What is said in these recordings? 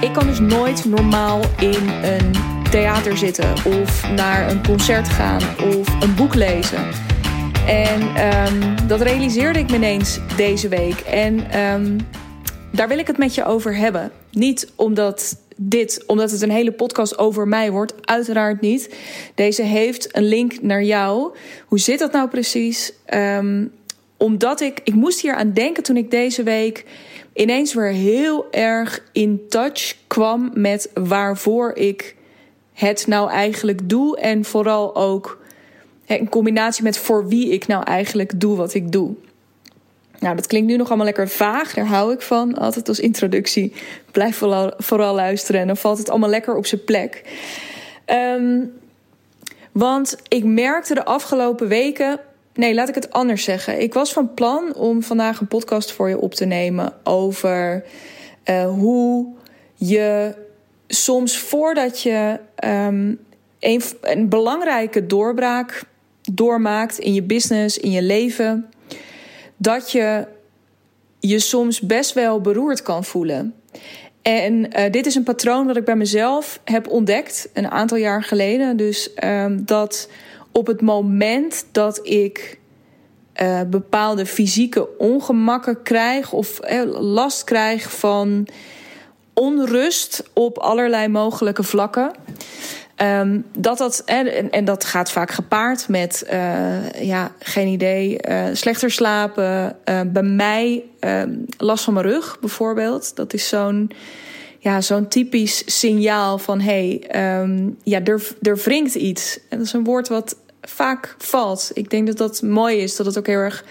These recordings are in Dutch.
Ik kan dus nooit normaal in een theater zitten of naar een concert gaan of een boek lezen. En ehm, dat realiseerde ik me ineens deze week. En ehm, daar wil ik het met je over hebben. Niet omdat dit, omdat het een hele podcast over mij wordt. Uiteraard niet. Deze heeft een link naar jou. Hoe zit dat nou precies? Um, omdat ik, ik moest hier aan denken toen ik deze week ineens weer heel erg in touch kwam met waarvoor ik het nou eigenlijk doe. En vooral ook in combinatie met voor wie ik nou eigenlijk doe wat ik doe. Nou, dat klinkt nu nog allemaal lekker vaag. Daar hou ik van. Altijd als introductie. Blijf vooral, vooral luisteren. En dan valt het allemaal lekker op zijn plek. Um, want ik merkte de afgelopen weken. Nee, laat ik het anders zeggen. Ik was van plan om vandaag een podcast voor je op te nemen over uh, hoe je soms voordat je um, een, belangrijke doorbraak doormaakt in je business, in je leven dat je je soms best wel beroerd kan voelen. En uh, dit is een patroon dat ik bij mezelf heb ontdekt een aantal jaar geleden. Dus um, dat op het moment dat ik uh, bepaalde fysieke ongemakken krijg of uh, last krijg van onrust op allerlei mogelijke vlakken. Um, dat dat, en, en dat gaat vaak gepaard met, ja, geen idee, slechter slapen. Bij mij last van mijn rug bijvoorbeeld. Dat is zo'n ja, zo'n typisch signaal van hé, hey, um, ja, er, er wringt iets. En dat is een woord wat vaak valt. Ik denk dat dat mooi is, dat het ook heel erg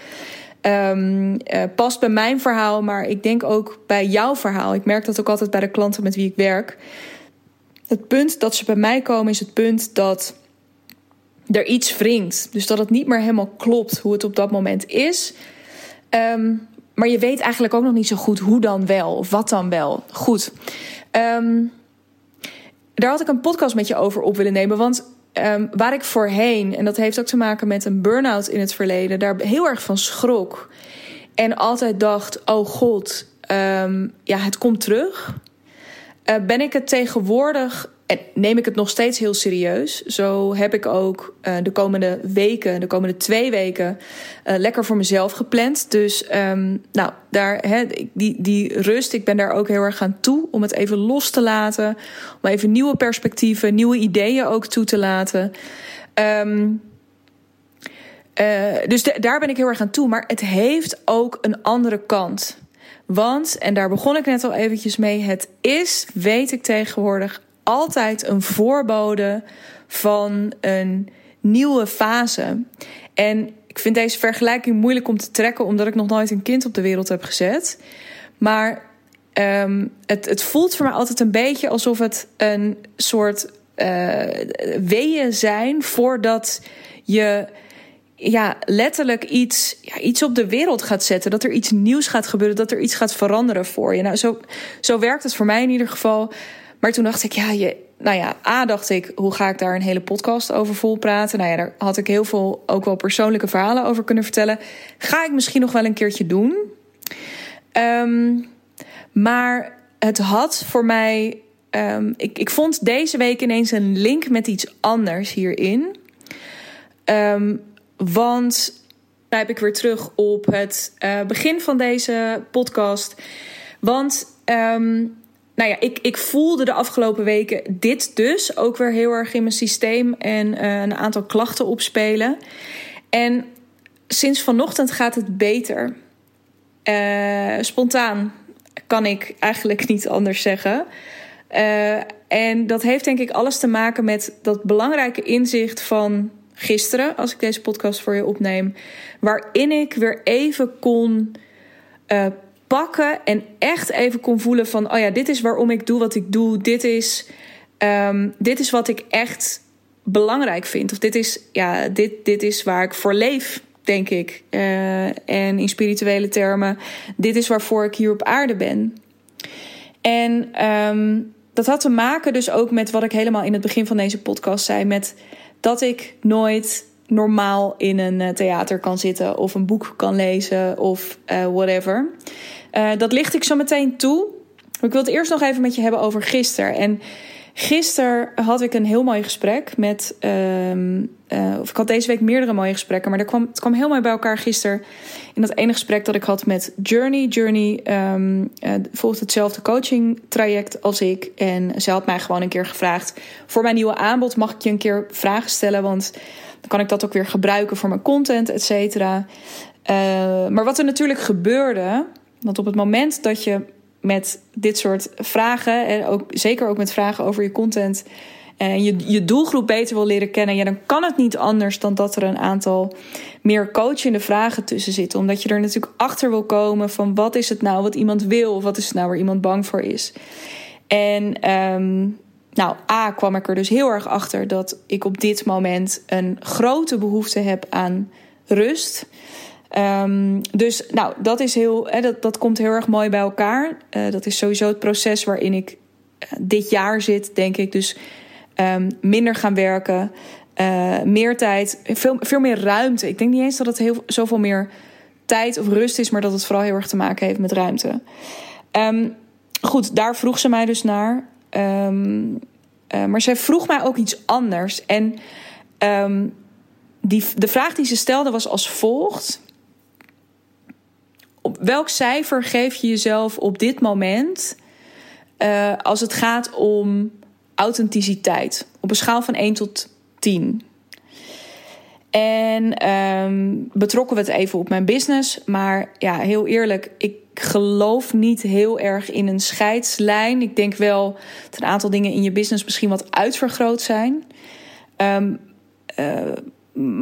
um, past bij mijn verhaal, maar ik denk ook bij jouw verhaal. Ik merk dat ook altijd bij de klanten met wie ik werk. Het punt dat ze bij mij komen is het punt dat er iets wringt. Dus dat het niet meer helemaal klopt hoe het op dat moment is. Um, maar je weet eigenlijk ook nog niet zo goed hoe dan wel of wat dan wel. Goed. Um, daar had ik een podcast met je over op willen nemen. Want um, waar ik voorheen, en dat heeft ook te maken met een burn-out in het verleden, daar heel erg van schrok. En altijd dacht: oh god, ja, het komt terug. Uh, ben ik het tegenwoordig en neem ik het nog steeds heel serieus. Zo heb ik ook uh, de komende weken, de komende twee weken, uh, lekker voor mezelf gepland. Dus um, nou, daar, die, die rust, ik ben daar ook heel erg aan toe om het even los te laten. Om even nieuwe perspectieven, nieuwe ideeën ook toe te laten. Um, uh, dus daar ben ik heel erg aan toe. Maar het heeft ook een andere kant. Want, en daar begon ik net al eventjes mee, het is, weet ik tegenwoordig, altijd een voorbode van een nieuwe fase. En ik vind deze vergelijking moeilijk om te trekken, omdat ik nog nooit een kind op de wereld heb gezet. Maar um, het, het voelt voor mij altijd een beetje alsof het een soort uh, weeën zijn voordat je ja, letterlijk iets, ja, iets op de wereld gaat zetten. Dat er iets nieuws gaat gebeuren, dat er iets gaat veranderen voor je. Nou, zo, zo werkt het voor mij in ieder geval. Maar toen dacht ik, ja, je, nou ja, A dacht ik, hoe ga ik daar een hele podcast over vol praten? Nou ja, daar had ik heel veel ook wel persoonlijke verhalen over kunnen vertellen. Ga ik misschien nog wel een keertje doen. Um, maar het had voor mij. Um, ik, ik vond deze week ineens een link met iets anders hierin. Um, want daar heb ik weer terug op het uh, begin van deze podcast. Want nou ja, ik, ik voelde de afgelopen weken dit dus ook weer heel erg in mijn systeem en uh, een aantal klachten opspelen. En sinds vanochtend gaat het beter. Uh, spontaan kan ik eigenlijk niet anders zeggen. Uh, en dat heeft denk ik alles te maken met dat belangrijke inzicht van gisteren, als ik deze podcast voor je opneem, waarin ik weer even kon uh, pakken en echt even kon voelen van, oh ja, dit is waarom ik doe wat ik doe, dit is, um, dit is wat ik echt belangrijk vind, of dit is, ja, dit, dit is waar ik voor leef, denk ik. Uh, en in spirituele termen, dit is waarvoor ik hier op aarde ben. En um, dat had te maken dus ook met wat ik helemaal in het begin van deze podcast zei, met dat ik nooit normaal in een eh, theater kan zitten of een boek kan lezen of uh, whatever. Uh, dat licht ik zo meteen toe. ik wil het eerst nog even met je hebben over gisteren. En gisteren had ik een heel mooi gesprek met. Ehm, eh, of ik had deze week meerdere mooie gesprekken. Maar er kwam, het kwam heel mooi bij elkaar gisteren. In dat ene gesprek dat ik had met Journey. Journey uh, volgt hetzelfde coaching traject als ik. En ze had mij gewoon een keer gevraagd. Voor mijn nieuwe aanbod mag ik je een keer vragen stellen. Want kan ik dat ook weer gebruiken voor mijn content, et cetera. Uh, maar wat er natuurlijk gebeurde. Want op het moment dat je met dit soort vragen, en ook, zeker ook met vragen over je content, en je, je doelgroep beter wil leren kennen, ja, dan kan het niet anders dan dat er een aantal meer coachende vragen tussen zitten. Omdat je er natuurlijk achter wil komen van wat is het nou wat iemand wil, of wat is nou waar iemand bang voor is. En um, nou, A kwam ik er dus heel erg achter dat ik op dit moment een grote behoefte heb aan rust. Um, dus nou, dat, is heel, hè, dat, dat komt heel erg mooi bij elkaar. Uh, dat is sowieso het proces waarin ik uh, dit jaar zit, denk ik. Dus um, minder gaan werken, uh, meer tijd, veel, veel meer ruimte. Ik denk niet eens dat het heel, zoveel meer tijd of rust is, maar dat het vooral heel erg te maken heeft met ruimte. Um, goed, daar vroeg ze mij dus naar. Maar zij vroeg mij ook iets anders. En die, de vraag die ze stelde was als volgt op welk cijfer geef je jezelf op dit moment uh, als het gaat om authenticiteit? Op een schaal van 1 tot 10. En um, betrokken we het even op mijn business. Maar ja, heel eerlijk, ik geloof niet heel erg in een scheidslijn. Ik denk wel dat een aantal dingen in je business misschien wat uitvergroot zijn. Um, uh,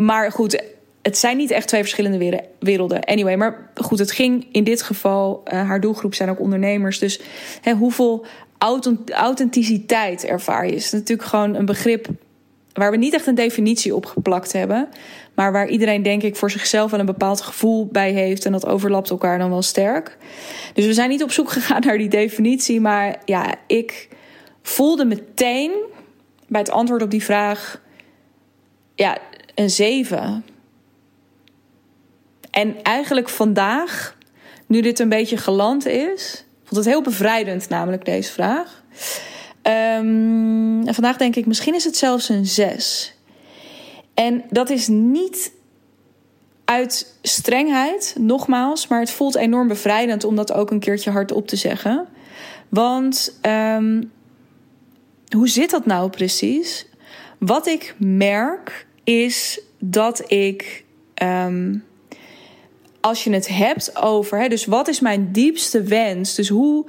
maar goed, het zijn niet echt twee verschillende werelden. Anyway, maar goed, het ging in dit geval, uh, haar doelgroep zijn ook ondernemers. Dus hè, hoeveel authenticiteit ervaar je? Is natuurlijk gewoon een begrip waar we niet echt een definitie op geplakt hebben. Maar waar iedereen, denk ik, voor zichzelf wel een bepaald gevoel bij heeft. En dat overlapt elkaar dan wel sterk. Dus we zijn niet op zoek gegaan naar die definitie. Maar ja, ik voelde meteen bij het antwoord op die vraag. Ja, een zeven. En eigenlijk vandaag, nu dit een beetje geland is, vond het heel bevrijdend, namelijk deze vraag. Um, en vandaag denk ik, misschien is het zelfs een zes. En dat is niet uit strengheid, nogmaals, maar het voelt enorm bevrijdend om dat ook een keertje hardop te zeggen. Want um, hoe zit dat nou precies? Wat ik merk is dat ik um, als je het hebt over, hè, dus wat is mijn diepste wens? Dus hoe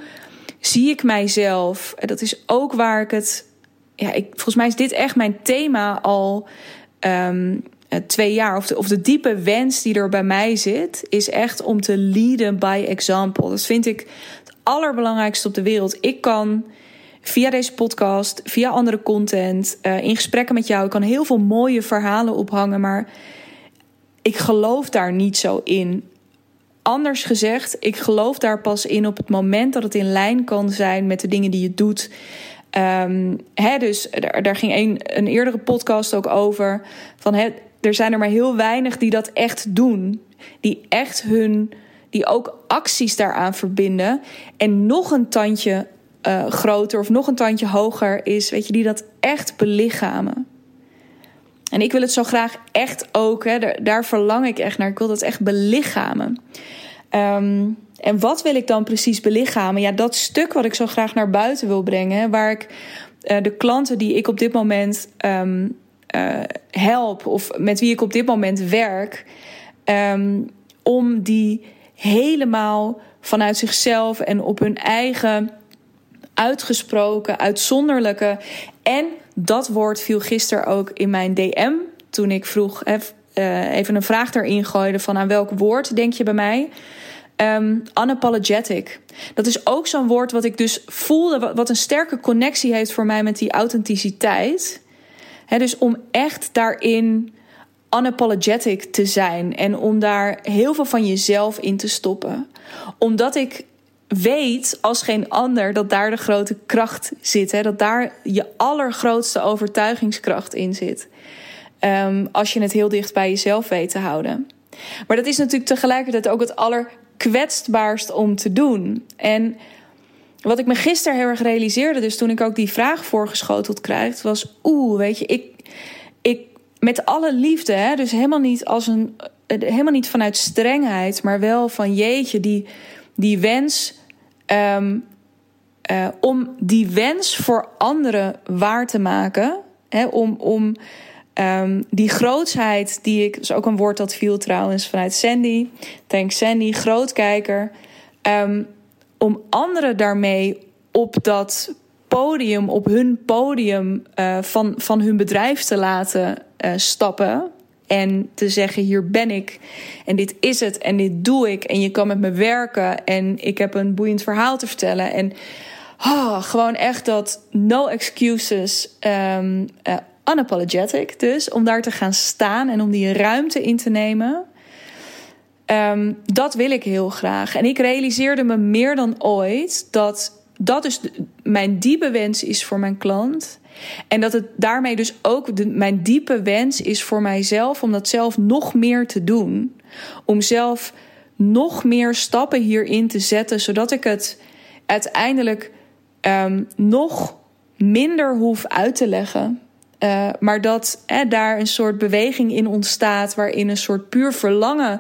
zie ik mijzelf? Dat is ook waar ik het. Ja, ik, volgens mij is dit echt mijn thema al um, twee jaar. Of de, diepe wens die er bij mij zit, is echt om te leaden by example. Dat vind ik het allerbelangrijkste op de wereld. Ik kan via deze podcast, via andere content, uh, in gesprekken met jou, ik kan heel veel mooie verhalen ophangen, maar ik geloof daar niet zo in. Anders gezegd, ik geloof daar pas in op het moment dat het in lijn kan zijn met de dingen die je doet. Um, dus daar, ging een, een eerdere podcast ook over. Van hè, er zijn er maar heel weinig die dat echt doen. Die echt hun, die ook acties daaraan verbinden. En nog een tandje uh, groter of nog een tandje hoger is, weet je, die dat echt belichamen. En ik wil het zo graag echt ook, hè, daar, daar verlang ik echt naar. Ik wil dat echt belichamen. Um, en wat wil ik dan precies belichamen? Ja, dat stuk wat ik zo graag naar buiten wil brengen, waar ik uh, de klanten die ik op dit moment um, uh, help of met wie ik op dit moment werk, um, om die helemaal vanuit zichzelf en op hun eigen uitgesproken, uitzonderlijke en dat woord viel gisteren ook in mijn DM toen ik vroeg, uh, even een vraag erin gooide van aan welk woord denk je bij mij? Um, unapologetic. Dat is ook zo'n woord wat ik dus voelde, wat een sterke connectie heeft voor mij met die authenticiteit. He, dus om echt daarin unapologetic te zijn en om daar heel veel van jezelf in te stoppen. Omdat ik weet als geen ander dat daar de grote kracht zit. Dat daar je allergrootste overtuigingskracht in zit. Um, als je het heel dicht bij jezelf weet te houden. Maar dat is natuurlijk tegelijkertijd ook het allerkwetsbaarst om te doen. En wat ik me gisteren heel erg realiseerde, dus toen ik ook die vraag voorgeschoteld krijg, was: oeh, weet je, ik, ik met alle liefde, hè, dus helemaal niet als een, helemaal niet vanuit strengheid, maar wel van jeetje, die, die wens. Um, uh, om die wens voor anderen waar te maken. Hè, om om um, die grootsheid die ik, dat is ook een woord dat viel trouwens vanuit Sandy. Thanks Sandy, grootkijker. Um, om anderen daarmee op dat podium, op hun podium uh, van, van hun bedrijf te laten uh, stappen. En te zeggen: hier ben ik. En dit is het. En dit doe ik. En je kan met me werken. En ik heb een boeiend verhaal te vertellen. En oh, gewoon echt dat no excuses. Um, uh, unapologetic dus. Om daar te gaan staan en om die ruimte in te nemen. Um, dat wil ik heel graag. En ik realiseerde me meer dan ooit dat dat dus mijn diepe wens is voor mijn klant. En dat het daarmee dus ook mijn diepe wens is voor mijzelf om dat zelf nog meer te doen. Om zelf nog meer stappen hierin te zetten, zodat ik het uiteindelijk um, nog minder hoef uit te leggen. Uh, maar dat eh, daar een soort beweging in ontstaat, waarin een soort puur verlangen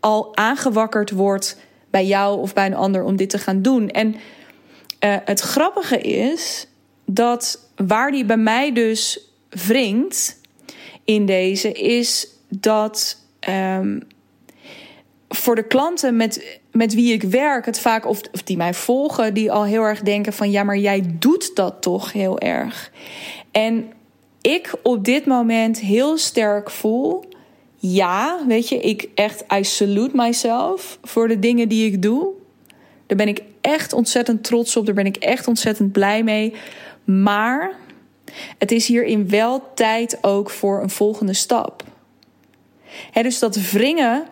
al aangewakkerd wordt bij jou of bij een ander om dit te gaan doen. En uh, het grappige is dat waar die bij mij dus wringt in deze, is dat um, voor de klanten met, met wie ik werk, het vaak, of die mij volgen, die al heel erg denken van ja, maar jij doet dat toch heel erg. En ik op dit moment heel sterk voel. Ja, weet je, ik echt, I salute myself voor de dingen die ik doe. Daar ben ik echt ontzettend trots op. Daar ben ik echt ontzettend blij mee. Maar het is hierin wel tijd ook voor een volgende stap. He, dus dat wringen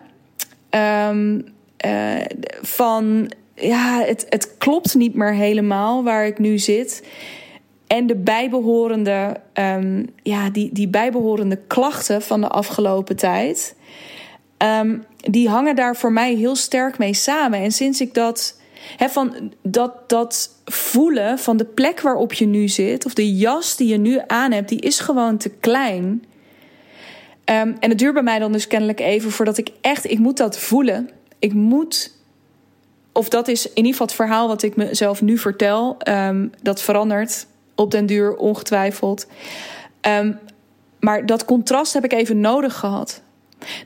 um, uh, van ja, het, het klopt niet meer helemaal waar ik nu zit. En de bijbehorende, um, ja, die, die bijbehorende klachten van de afgelopen tijd. Um, die hangen daar voor mij heel sterk mee samen. En sinds ik dat van dat, dat voelen van de plek waarop je nu zit, of de jas die je nu aan hebt, die is gewoon te klein. Um, en het duurt bij mij dan dus kennelijk even voordat ik echt, ik moet dat voelen. Ik moet, of dat is in ieder geval het verhaal wat ik mezelf nu vertel, dat verandert op den duur ongetwijfeld. Um, maar dat contrast heb ik even nodig gehad.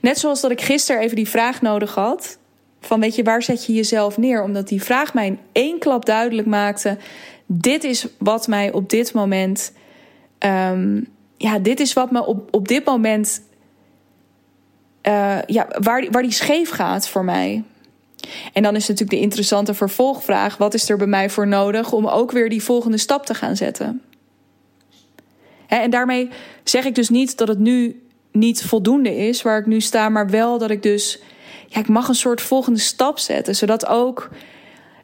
Net zoals dat ik gisteren even die vraag nodig had van weet je, waar zet je jezelf neer? Omdat die vraag mij in één klap duidelijk maakte: dit is wat mij op dit moment, um, ja, dit is wat me op, op dit moment, uh, ja, waar, waar die scheef gaat voor mij. En dan is natuurlijk de interessante vervolgvraag: wat is er bij mij voor nodig om ook weer die volgende stap te gaan zetten? en daarmee zeg ik dus niet dat het nu niet voldoende is waar ik nu sta, maar wel dat ik dus ja, ik mag een soort volgende stap zetten. Zodat ook,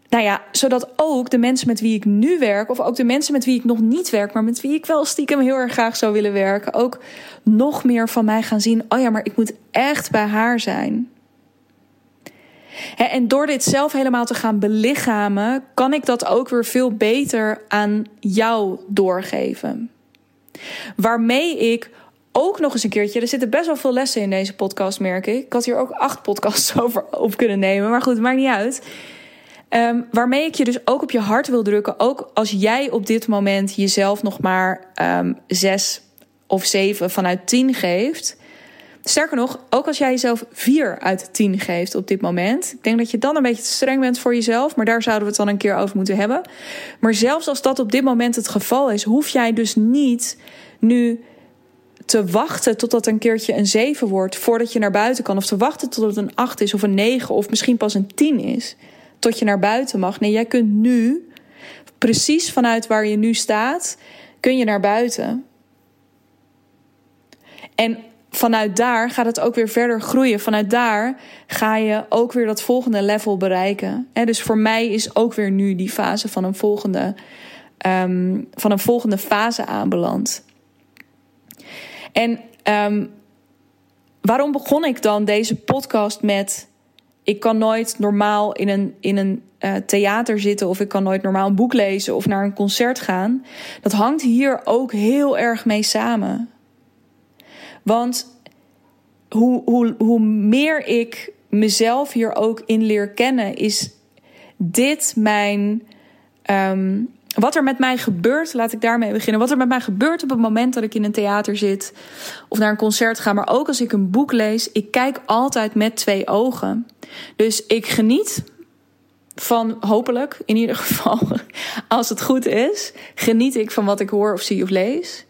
nou ja, zodat ook de mensen met wie ik nu werk, of ook de mensen met wie ik nog niet werk, maar met wie ik wel stiekem heel erg graag zou willen werken, ook nog meer van mij gaan zien. Oh ja, maar ik moet echt bij haar zijn. En door dit zelf helemaal te gaan belichamen, kan ik dat ook weer veel beter aan jou doorgeven. Waarmee ik ook nog eens een keertje. Er zitten best wel veel lessen in deze podcast, merk ik. Ik had hier ook acht podcasts over op kunnen nemen. Maar goed, maakt niet uit. Um, waarmee ik je dus ook op je hart wil drukken. Ook als jij op dit moment jezelf nog maar um, zes of zeven vanuit tien geeft. Sterker nog, ook als jij jezelf vier uit tien geeft op dit moment. Ik denk dat je dan een beetje te streng bent voor jezelf. Maar daar zouden we het dan een keer over moeten hebben. Maar zelfs als dat op dit moment het geval is, hoef jij dus niet nu te wachten totdat een keertje een 7 wordt voordat je naar buiten kan. Of te wachten tot het een 8 is of een 9 of misschien pas een 10 is. Tot je naar buiten mag. Nee, jij kunt nu, precies vanuit waar je nu staat, kun je naar buiten. En vanuit daar gaat het ook weer verder groeien. Vanuit daar ga je ook weer dat volgende level bereiken. dus voor mij is ook weer nu die fase van een volgende, um, van een volgende fase aanbeland. En um, waarom begon ik dan deze podcast met ik kan nooit normaal in een, in een uh, theater zitten of ik kan nooit normaal een boek lezen of naar een concert gaan. Dat hangt hier ook heel erg mee samen. Want hoe, hoe, hoe meer ik mezelf hier ook in leer kennen, is dit mijn. Um, wat er met mij gebeurt, laat ik daarmee beginnen. Wat er met mij gebeurt op het moment dat ik in een theater zit of naar een concert ga, maar ook als ik een boek lees, ik kijk altijd met twee ogen. Dus ik geniet van, hopelijk in ieder geval, als het goed is, geniet ik van wat ik hoor of zie of lees.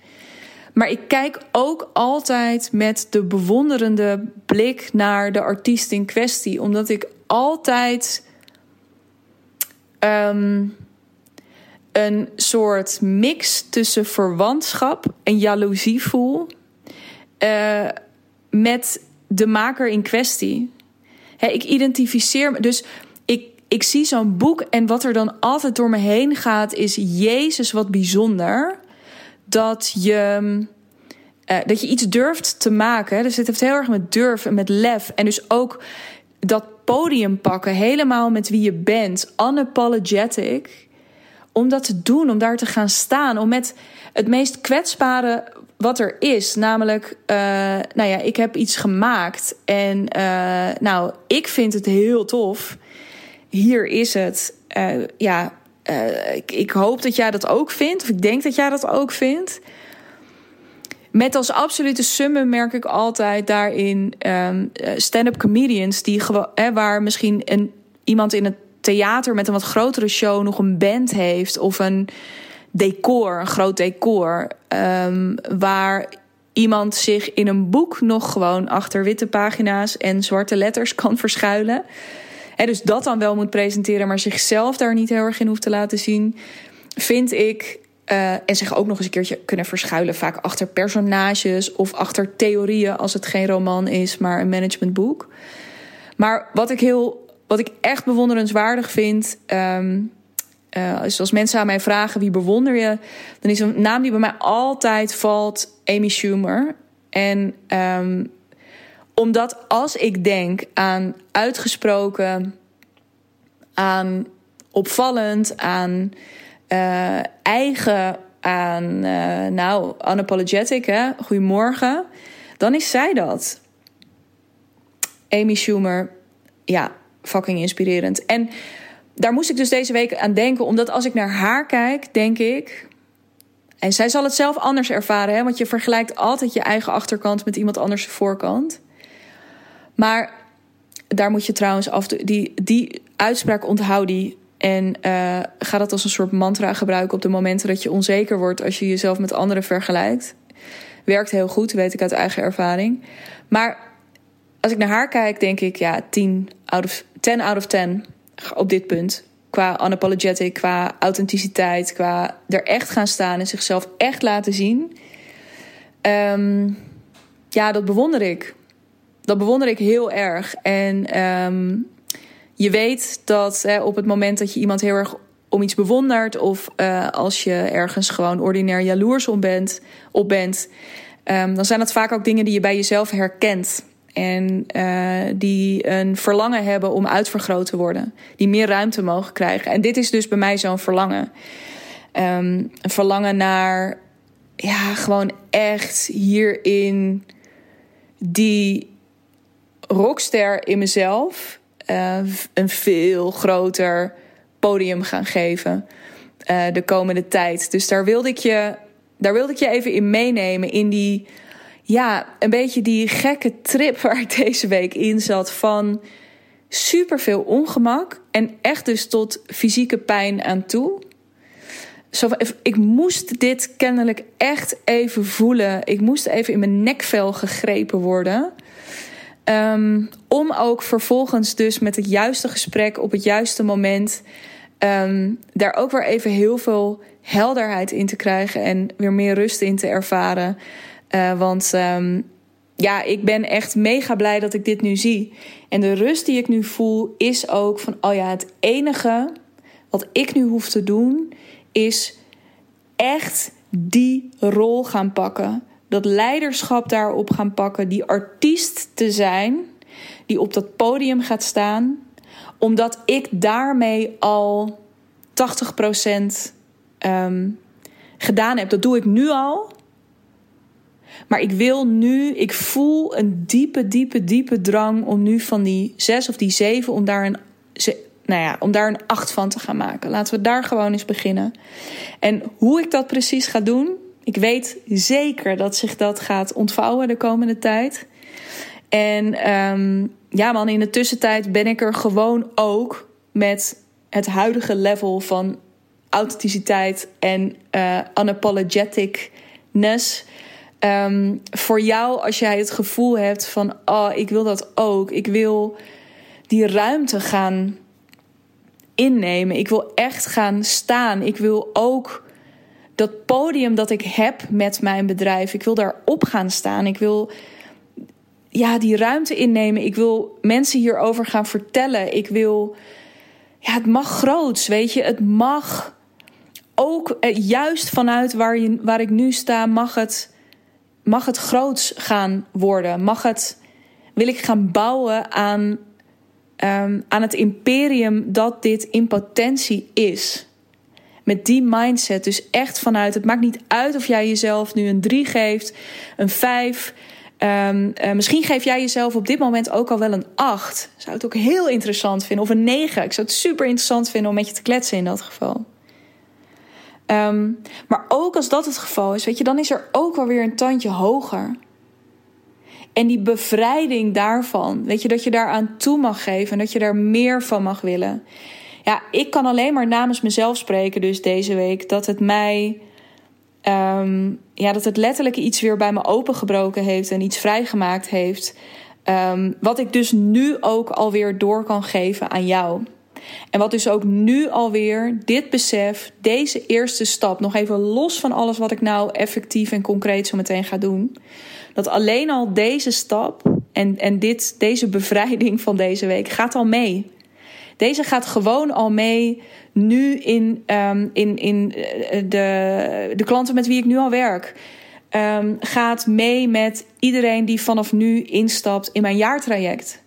Maar ik kijk ook altijd met de bewonderende blik naar de artiest in kwestie, omdat ik altijd. Um, een soort mix tussen verwantschap en jaloezie voel uh, met de maker in kwestie. ik identificeer me. Dus ik, ik zie zo'n boek en wat er dan altijd door me heen gaat is: Jezus, wat bijzonder dat je. Uh, dat je iets durft te maken. Dus het heeft heel erg met durf en met lef. En dus ook dat podium pakken, helemaal met wie je bent, unapologetic om dat te doen, om daar te gaan staan, om met het meest kwetsbare wat er is, namelijk, uh, nou ja, ik heb iets gemaakt en uh, nou, ik vind het heel tof. Hier is het. Ja, ik, hoop dat jij dat ook vindt, of ik denk dat jij dat ook vindt. Met als absolute summum merk ik altijd daarin um, stand-up comedians die waar misschien een, iemand in het theater met een wat grotere show nog een band heeft of een decor, een groot decor, um, waar iemand zich in een boek nog gewoon achter witte pagina's en zwarte letters kan verschuilen. En dus dat dan wel moet presenteren, maar zichzelf daar niet heel erg in hoeft te laten zien, vind ik. Uh, en zich ook nog eens een keertje kunnen verschuilen, vaak achter personages of achter theorieën als het geen roman is, maar een managementboek. Maar wat ik heel wat ik echt bewonderenswaardig vind. Um, als mensen aan mij vragen wie bewonder je, dan is een naam die bij mij altijd valt Amy Schumer. En um, omdat als ik denk aan uitgesproken, aan opvallend, aan uh, eigen, aan uh, nou unapologetic, hè, goedemorgen, dan is zij dat. Amy Schumer, ja, fucking inspirerend. En daar moest ik dus deze week aan denken, omdat als ik naar haar kijk, denk ik. En zij zal het zelf anders ervaren, hè? want je vergelijkt altijd je eigen achterkant met iemand anders voorkant. Maar daar moet je trouwens af. Die, die uitspraak onthoud die. En uh, ga dat als een soort mantra gebruiken op de momenten dat je onzeker wordt als je jezelf met anderen vergelijkt. Werkt heel goed, weet ik uit eigen ervaring. Maar als ik naar haar kijk, denk ik ja, 10 out of 10 out of 10 op dit punt. Qua unapologetic, qua authenticiteit, qua er echt gaan staan en zichzelf echt laten zien. Um, ja, dat bewonder ik. Dat bewonder ik heel erg. En um, je weet dat hè, op het moment dat je iemand heel erg om iets bewondert, of uh, als je ergens gewoon ordinair jaloers bent, op bent um, dan zijn dat vaak ook dingen die je bij jezelf herkent. En uh, die een verlangen hebben om uitvergroot te worden. Die meer ruimte mogen krijgen. En dit is dus bij mij zo'n verlangen. Um, een verlangen naar, ja, gewoon echt hierin die rockster in mezelf uh, een veel groter podium gaan geven uh, de komende tijd. Dus daar wilde ik je, daar wilde ik je even in meenemen in die ja, een beetje die gekke trip waar ik deze week in zat van superveel ongemak en echt dus tot fysieke pijn aan toe. Zo, ik moest dit kennelijk echt even voelen. Ik moest even in mijn nekvel gegrepen worden. Um, om ook vervolgens dus met het juiste gesprek op het juiste moment... Um, daar ook weer even heel veel helderheid in te krijgen... en weer meer rust in te ervaren... Uh, want um, ja, ik ben echt mega blij dat ik dit nu zie. En de rust die ik nu voel is ook van, oh ja, het enige wat ik nu hoef te doen is echt die rol gaan pakken. Dat leiderschap daarop gaan pakken, die artiest te zijn. die op dat podium gaat staan, omdat ik daarmee al 80% um, gedaan heb. Dat doe ik nu al. Maar ik wil nu, ik voel een diepe, diepe, diepe drang om nu van die zes of die zeven, om daar een, nou ja, om daar een acht van te gaan maken. Laten we daar gewoon eens beginnen. En hoe ik dat precies ga doen, ik weet zeker dat zich dat gaat ontvouwen de komende tijd. En um, ja, man, in de tussentijd ben ik er gewoon ook met het huidige level van authenticiteit en uh, unapologeticness. Um, voor jou, als jij het gevoel hebt van, oh, ik wil dat ook. Ik wil die ruimte gaan innemen. Ik wil echt gaan staan. Ik wil ook dat podium dat ik heb met mijn bedrijf. Ik wil daarop gaan staan. Ik wil ja, die ruimte innemen. Ik wil mensen hierover gaan vertellen. Ik wil. Ja, het mag groots, weet je. Het mag ook eh, juist vanuit waar, je, waar ik nu sta, mag het, mag het groots gaan worden. Mag het, wil ik gaan bouwen aan, um, aan het imperium dat dit in potentie is. Met die mindset, dus echt vanuit, het maakt niet uit of jij jezelf nu een 3 geeft, een 5. Um, uh, misschien geef jij jezelf op dit moment ook al wel een 8. Zou het ook heel interessant vinden. Of een 9. Ik zou het super interessant vinden om met je te kletsen in dat geval. Um, maar ook als dat het geval is, weet je, dan is er ook wel weer een tandje hoger. En die bevrijding daarvan, weet je, dat je daaraan toe mag geven en dat je daar meer van mag willen. Ja, ik kan alleen maar namens mezelf spreken, dus deze week, dat het mij, um, ja, dat het letterlijk iets weer bij me opengebroken heeft en iets vrijgemaakt heeft. Um, wat ik dus nu ook alweer door kan geven aan jou. En wat dus ook nu alweer dit besef, deze eerste stap, nog even los van alles wat ik nou effectief en concreet zo meteen ga doen, dat alleen al deze stap en, en dit, deze bevrijding van deze week gaat al mee. Deze gaat gewoon al mee nu in, um, in, in eh, de, de klanten met wie ik nu al werk. Um, gaat mee met iedereen die vanaf nu instapt in mijn jaartraject.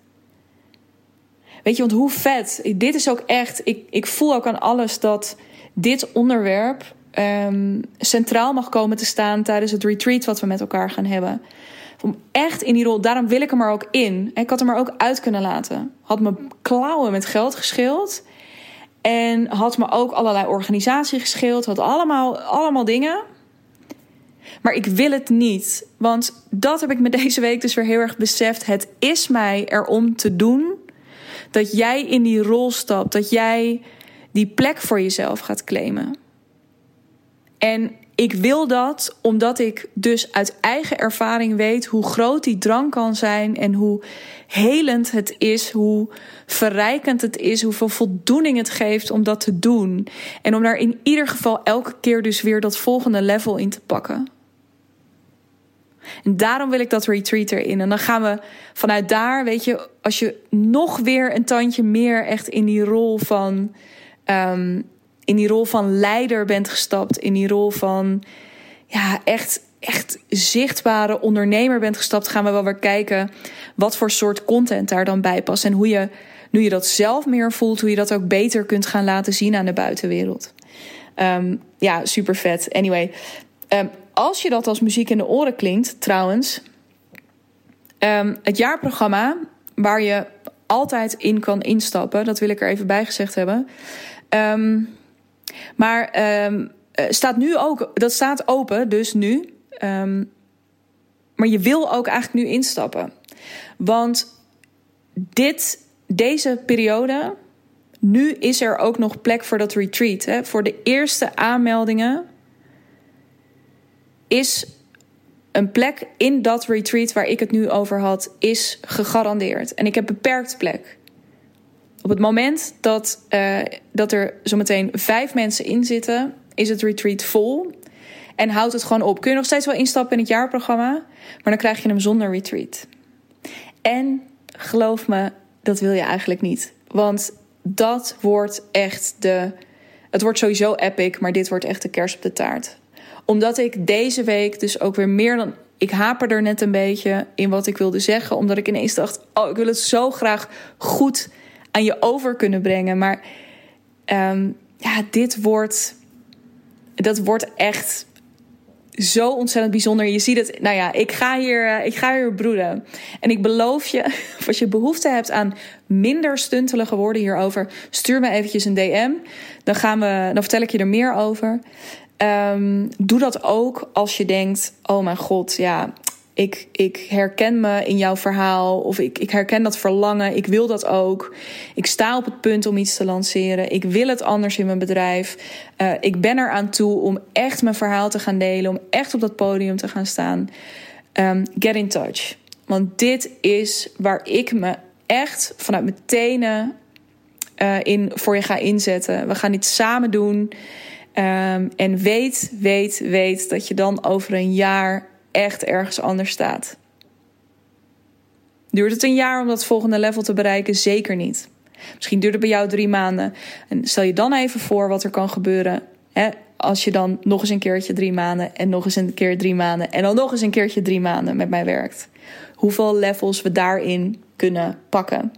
Weet je, want hoe vet. Dit is ook echt. Ik, ik voel ook aan alles dat dit onderwerp um, centraal mag komen te staan tijdens het retreat wat we met elkaar gaan hebben. Om echt in die rol, daarom wil ik hem er ook in. Ik had hem er ook uit kunnen laten. Had me klauwen met geld geschild. En had me ook allerlei organisatie geschild. Had allemaal, allemaal dingen. Maar ik wil het niet. Want dat heb ik me deze week dus weer heel erg beseft. Het is mij erom te doen dat jij in die rol stapt, dat jij die plek voor jezelf gaat claimen. En ik wil dat omdat ik dus uit eigen ervaring weet hoe groot die drang kan zijn en hoe helend het is, hoe verrijkend het is, hoeveel voldoening het geeft om dat te doen. En om daar in ieder geval elke keer dus weer dat volgende level in te pakken. En daarom wil ik dat retreat erin. En dan gaan we vanuit daar, weet je, als je nog weer een tandje meer echt in die rol van. Um, in die rol van leider bent gestapt. In die rol van. Ja, echt, echt zichtbare ondernemer bent gestapt. Gaan we wel weer kijken wat voor soort content daar dan bij past. En hoe je, nu je dat zelf meer voelt, hoe je dat ook beter kunt gaan laten zien aan de buitenwereld. Um, ja, super vet. Anyway. Um, als je dat als muziek in de oren klinkt, trouwens, um, het jaarprogramma waar je altijd in kan instappen, dat wil ik er even bij gezegd hebben. Um, maar um, staat nu ook, dat staat open, dus nu. maar je wil ook eigenlijk nu instappen. Want dit, deze periode, nu is er ook nog plek voor dat retreat. Hè? Voor de eerste aanmeldingen is een plek in dat retreat waar ik het nu over had, is gegarandeerd. En ik heb beperkt plek. Op het moment dat, uh, dat er zometeen vijf mensen in zitten, is het retreat vol. En houdt het gewoon op. Kun je nog steeds wel instappen in het jaarprogramma, maar dan krijg je hem zonder retreat. En geloof me, dat wil je eigenlijk niet. Want dat wordt echt de. Het wordt sowieso epic, maar dit wordt echt de kers op de taart omdat ik deze week dus ook weer meer dan ik haper er net een beetje in wat ik wilde zeggen, omdat ik ineens dacht: Oh, ik wil het zo graag goed aan je over kunnen brengen. Maar ehm, ja, dit wordt. Dat wordt echt zo ontzettend bijzonder. Je ziet het, nou ja, ik ga hier, eh, ik ga hier broeden. En ik beloof je, als je behoefte hebt aan minder stuntelige woorden hierover, stuur me eventjes een DM. Dan, gaan we, dan vertel ik je er meer over. Um, doe dat ook als je denkt: oh mijn god, ja, ik, ik herken me in jouw verhaal. Of ik, ik herken dat verlangen. Ik wil dat ook. Ik sta op het punt om iets te lanceren. Ik wil het anders in mijn bedrijf. Uh, ik ben eraan toe om echt mijn verhaal te gaan delen. Om echt op dat podium te gaan staan. Um, get in touch. Want dit is waar ik me echt vanuit mijn tenen uh, in, voor je ga inzetten. We gaan dit samen doen. Um, en weet, weet, weet dat je dan over een jaar echt ergens anders staat. Duurt het een jaar om dat volgende level te bereiken? Zeker niet. Misschien duurt het bij jou drie maanden. En stel je dan even voor wat er kan gebeuren. Hè, als je dan nog eens een keertje drie maanden en nog eens een keer drie maanden en dan nog eens een keertje drie maanden met mij werkt. Hoeveel levels we daarin kunnen pakken.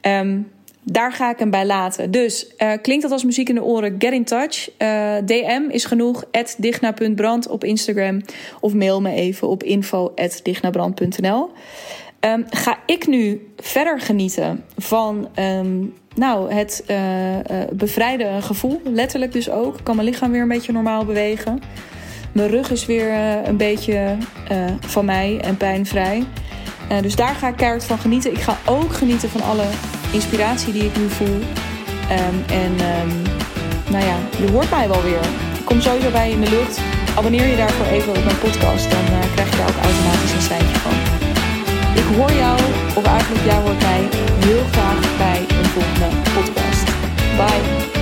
Um, daar ga ik hem bij laten. Dus uh, klinkt dat als muziek in de oren? Get in touch. Eh, DM is genoeg. digna.brand op Instagram. Of mail me even op info.dignabrand.nl. Ehm, ga ik nu verder genieten van um, nou, het uh, gevoel. Letterlijk dus ook. Ik kan mijn lichaam weer een beetje normaal bewegen. Mijn rug is weer een beetje van mij en pijnvrij. dus daar ga ik keihard van genieten. Ik ga ook genieten van alle inspiratie die ik nu voel. Um, en um, nou ja, je hoort mij wel weer. Ik kom sowieso bij in de lucht. Abonneer je daarvoor even op mijn podcast. Dan uh, krijg je daar ook automatisch een seintje van. Ik hoor jou, of eigenlijk jij hoort mij, heel graag bij een volgende podcast. Bye.